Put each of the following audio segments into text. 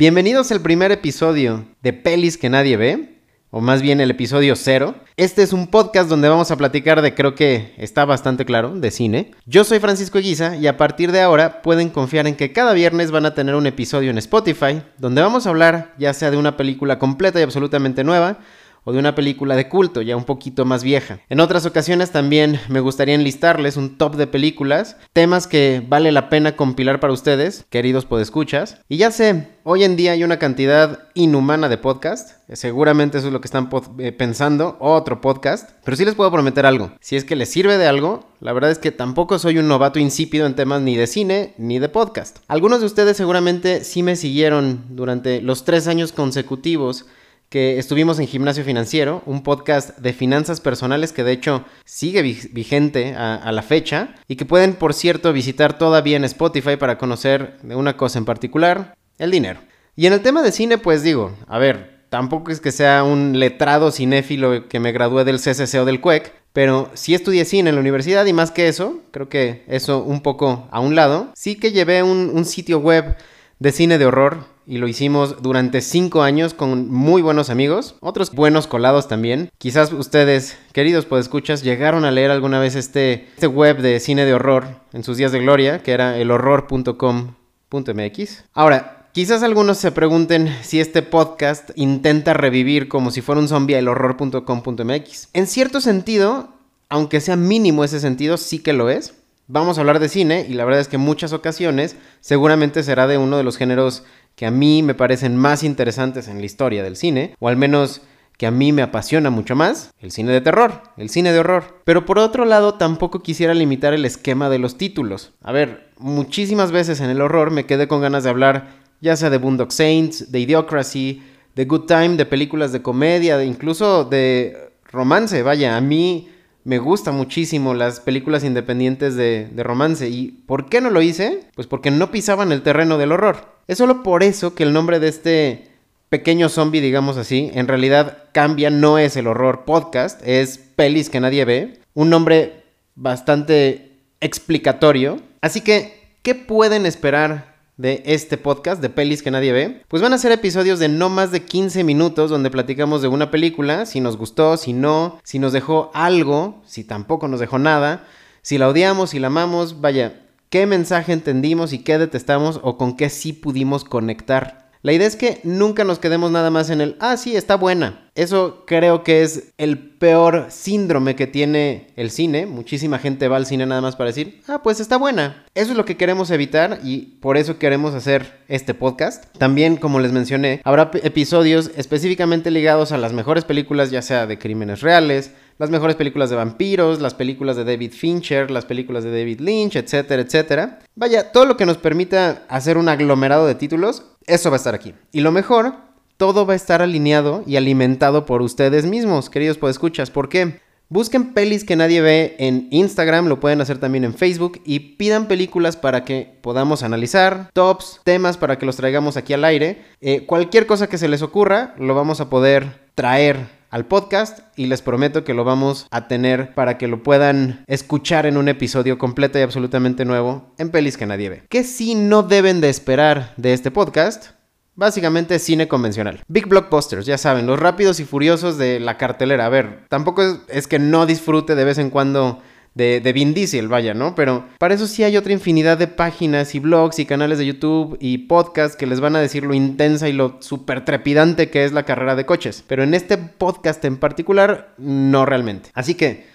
Bienvenidos al primer episodio de Pelis que nadie ve, o más bien el episodio cero. Este es un podcast donde vamos a platicar de, creo que está bastante claro, de cine. Yo soy Francisco Eguiza y a partir de ahora pueden confiar en que cada viernes van a tener un episodio en Spotify, donde vamos a hablar ya sea de una película completa y absolutamente nueva, o de una película de culto ya un poquito más vieja. En otras ocasiones también me gustaría enlistarles un top de películas, temas que vale la pena compilar para ustedes, queridos podescuchas. Y ya sé, hoy en día hay una cantidad inhumana de podcasts, seguramente eso es lo que están eh, pensando, otro podcast, pero sí les puedo prometer algo, si es que les sirve de algo, la verdad es que tampoco soy un novato insípido en temas ni de cine ni de podcast. Algunos de ustedes seguramente sí me siguieron durante los tres años consecutivos que estuvimos en Gimnasio Financiero, un podcast de finanzas personales que de hecho sigue vigente a, la fecha y que pueden, por cierto, visitar todavía en Spotify para conocer de una cosa en particular, el dinero. Y en el tema de cine, pues digo, a ver, tampoco es que sea un letrado cinéfilo que me gradué del CCC o del CUEC, pero sí estudié cine en la universidad y más que eso, creo que eso un poco a un lado, sí que llevé un sitio web de cine de horror y lo hicimos durante cinco años con muy buenos amigos, otros buenos colados también. Quizás ustedes, queridos podescuchas, llegaron a leer alguna vez este, este web de cine de horror en sus días de gloria, que era elhorror.com.mx. Ahora, quizás algunos se pregunten si este podcast intenta revivir como si fuera un zombie elhorror.com.mx. En cierto sentido, aunque sea mínimo ese sentido, sí que lo es. Vamos a hablar de cine y la verdad es que en muchas ocasiones seguramente será de uno de los géneros que a mí me parecen más interesantes en la historia del cine, o al menos que a mí me apasiona mucho más, el cine de terror, el cine de horror. Pero por otro lado, tampoco quisiera limitar el esquema de los títulos. A ver, muchísimas veces en el horror me quedé con ganas de hablar ya sea de Boondock Saints, de Idiocracy, de Good Time, de películas de comedia, de incluso de romance. Vaya, a mí me gustan muchísimo las películas independientes de, de, romance. ¿Y por qué no lo hice? Pues porque no pisaban el terreno del horror. Es solo por eso que el nombre de este pequeño zombie, digamos así, en realidad cambia, no es el horror podcast, es pelis que nadie ve. Un nombre bastante explicatorio. Así que, ¿qué pueden esperar de este podcast de pelis que nadie ve, pues van a ser episodios de no más de 15 minutos donde platicamos de una película, si nos gustó, si no, si nos dejó algo, si tampoco nos dejó nada, si la odiamos, si la amamos, vaya, qué mensaje entendimos y qué detestamos o con qué sí pudimos conectar. La idea es que nunca nos quedemos nada más en el, ah, sí, está buena. Eso creo que es el peor síndrome que tiene el cine. Muchísima gente va al cine nada más para decir, ah, pues está buena. Eso es lo que queremos evitar y por eso queremos hacer este podcast. También, como les mencioné, habrá episodios específicamente ligados a las mejores películas, ya sea de crímenes reales, las mejores películas de vampiros, las películas de David Fincher, las películas de David Lynch, etcétera, etcétera. Vaya, todo lo que nos permita hacer un aglomerado de títulos, eso va a estar aquí. Y lo mejor, todo va a estar alineado y alimentado por ustedes mismos, queridos podescuchas. ¿Por qué? Busquen pelis que nadie ve en Instagram, lo pueden hacer también en Facebook y pidan películas para que podamos analizar, tops, temas para que los traigamos aquí al aire. Eh, cualquier cosa que se les ocurra, lo vamos a poder traer al podcast y les prometo que lo vamos a tener para que lo puedan escuchar en un episodio completo y absolutamente nuevo en Pelis que nadie ve. ¿Qué sí no deben de esperar de este podcast? Básicamente cine convencional. Big blockbusters, ya saben, los rápidos y furiosos de la cartelera. A ver, tampoco es, es que no disfrute de vez en cuando de, de Vin Diesel, vaya, ¿no? Pero para eso sí hay otra infinidad de páginas y blogs y canales de YouTube y podcasts que les van a decir lo intensa y lo súper trepidante que es la carrera de coches. Pero en este podcast en particular, no realmente. Así que...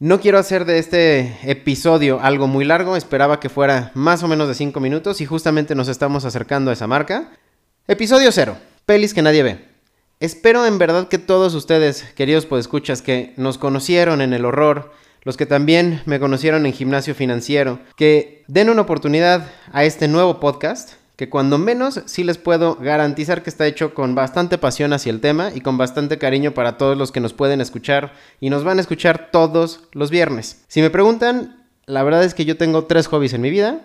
No quiero hacer de este episodio algo muy largo, esperaba que fuera más o menos de 5 minutos y justamente nos estamos acercando a esa marca. Episodio 0. Pelis que nadie ve. Espero en verdad que todos ustedes, queridos podescuchas, que nos conocieron en el horror, los que también me conocieron en gimnasio financiero, que den una oportunidad a este nuevo podcast, que cuando menos sí les puedo garantizar que está hecho con bastante pasión hacia el tema y con bastante cariño para todos los que nos pueden escuchar y nos van a escuchar todos los viernes. Si me preguntan, la verdad es que yo tengo tres hobbies en mi vida,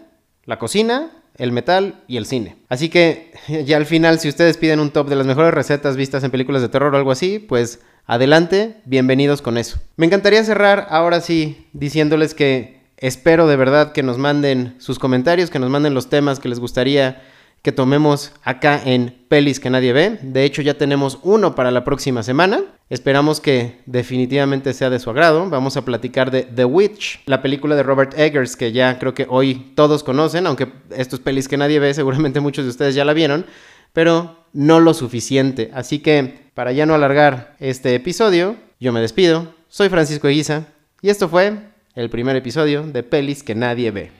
la cocina, el metal y el cine. Así que ya al final, si ustedes piden un top de las mejores recetas vistas en películas de terror o algo así, pues Adelante, bienvenidos con eso. Me encantaría cerrar ahora sí diciéndoles que espero de verdad que nos manden sus comentarios, que nos manden los temas que les gustaría que tomemos acá en Pelis que nadie ve. De hecho, ya tenemos uno para la próxima semana. Esperamos que definitivamente sea de su agrado. Vamos a platicar de The Witch, la película de Robert Eggers, que ya creo que hoy todos conocen, aunque estos pelis que nadie ve, seguramente muchos de ustedes ya la vieron, pero no lo suficiente. Así que, para ya no alargar este episodio, yo me despido. Soy Francisco Eguiza y esto fue el primer episodio de Pelis que nadie ve.